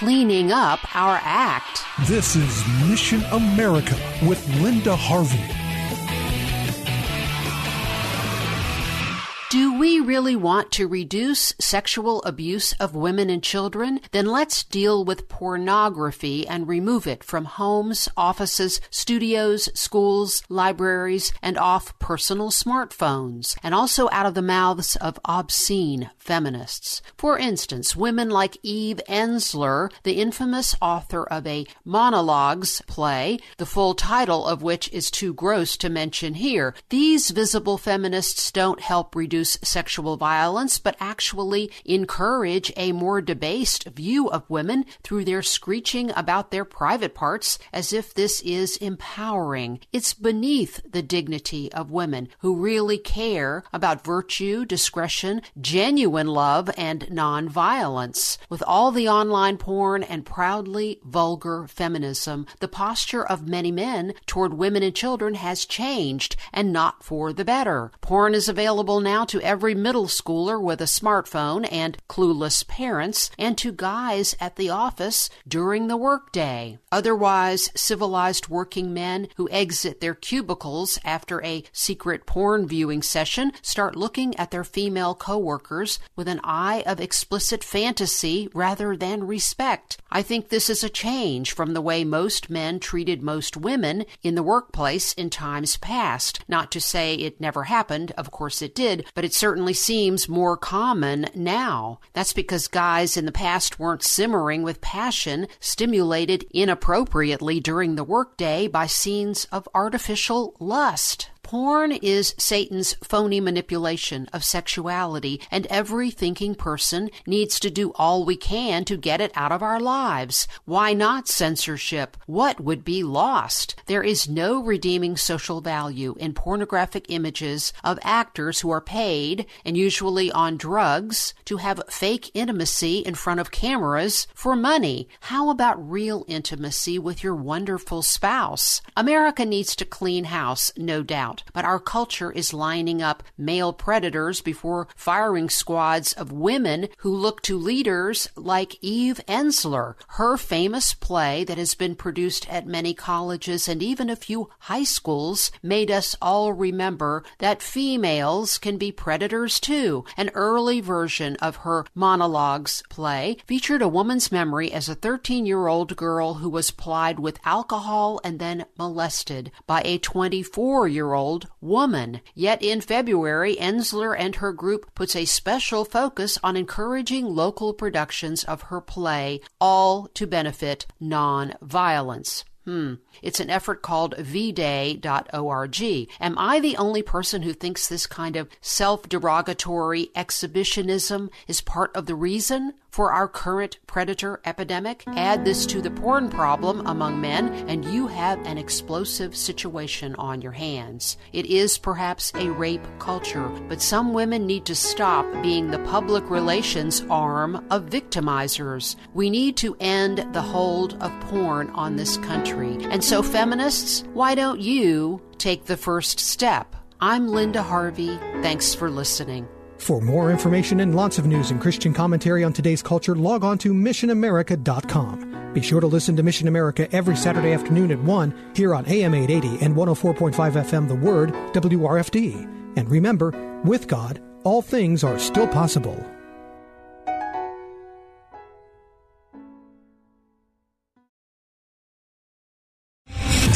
Cleaning up our act. This is Mission America with Linda Harvey. We really want to reduce sexual abuse of women and children? Then let's deal with pornography and remove it from homes, offices, studios, schools, libraries, and off personal smartphones, and also out of the mouths of obscene feminists. For instance, women like Eve Ensler, the infamous author of a monologues play, the full title of which is too gross to mention here. These visible feminists don't help reduce sexual violence, but actually encourage a more debased view of women through their screeching about their private parts as if this is empowering. It's beneath the dignity of women who really care about virtue, discretion, genuine love, and nonviolence. With all the online porn and proudly vulgar feminism, the posture of many men toward women and children has changed and not for the better. Porn is available now to every middle schooler with a smartphone and clueless parents, and to guys at the office during the workday. Otherwise, civilized working men who exit their cubicles after a secret porn viewing session start looking at their female coworkers with an eye of explicit fantasy rather than respect. I think this is a change from the way most men treated most women in the workplace in times past. Not to say it never happened, of course it did, but it certainly seems more common now. That's because guys in the past weren't simmering with passion, stimulated inappropriately during the workday by scenes of artificial lust. Porn is Satan's phony manipulation of sexuality, and every thinking person needs to do all we can to get it out of our lives. Why not censorship? What would be lost? There is no redeeming social value in pornographic images of actors who are paid, and usually on drugs, to have fake intimacy in front of cameras for money. How about real intimacy with your wonderful spouse? America needs to clean house, no doubt but our culture is lining up male predators before firing squads of women who look to leaders like Eve Ensler. Her famous play that has been produced at many colleges and even a few high schools made us all remember that females can be predators too. An early version of her monologues play featured a woman's memory as a 13 year old girl who was plied with alcohol and then molested by a 24 year old woman. Yet in February, Ensler and her group puts a special focus on encouraging local productions of her play, all to benefit non-violence. Hmm. It's an effort called vday.org. Am I the only person who thinks this kind of self derogatory exhibitionism is part of the reason for our current predator epidemic? Add this to the porn problem among men, and you have an explosive situation on your hands. It is perhaps a rape culture, but some women need to stop being the public relations arm of victimizers. We need to end the hold of porn on this country. And so, feminists, why don't you take the first step? I'm Linda Harvey. Thanks for listening. For more information and lots of news and Christian commentary on today's culture, log on to missionamerica.com. Be sure to listen to Mission America every Saturday afternoon at 1 here on AM 880 and 104.5 FM The Word, WRFD. And remember, with God, all things are still possible.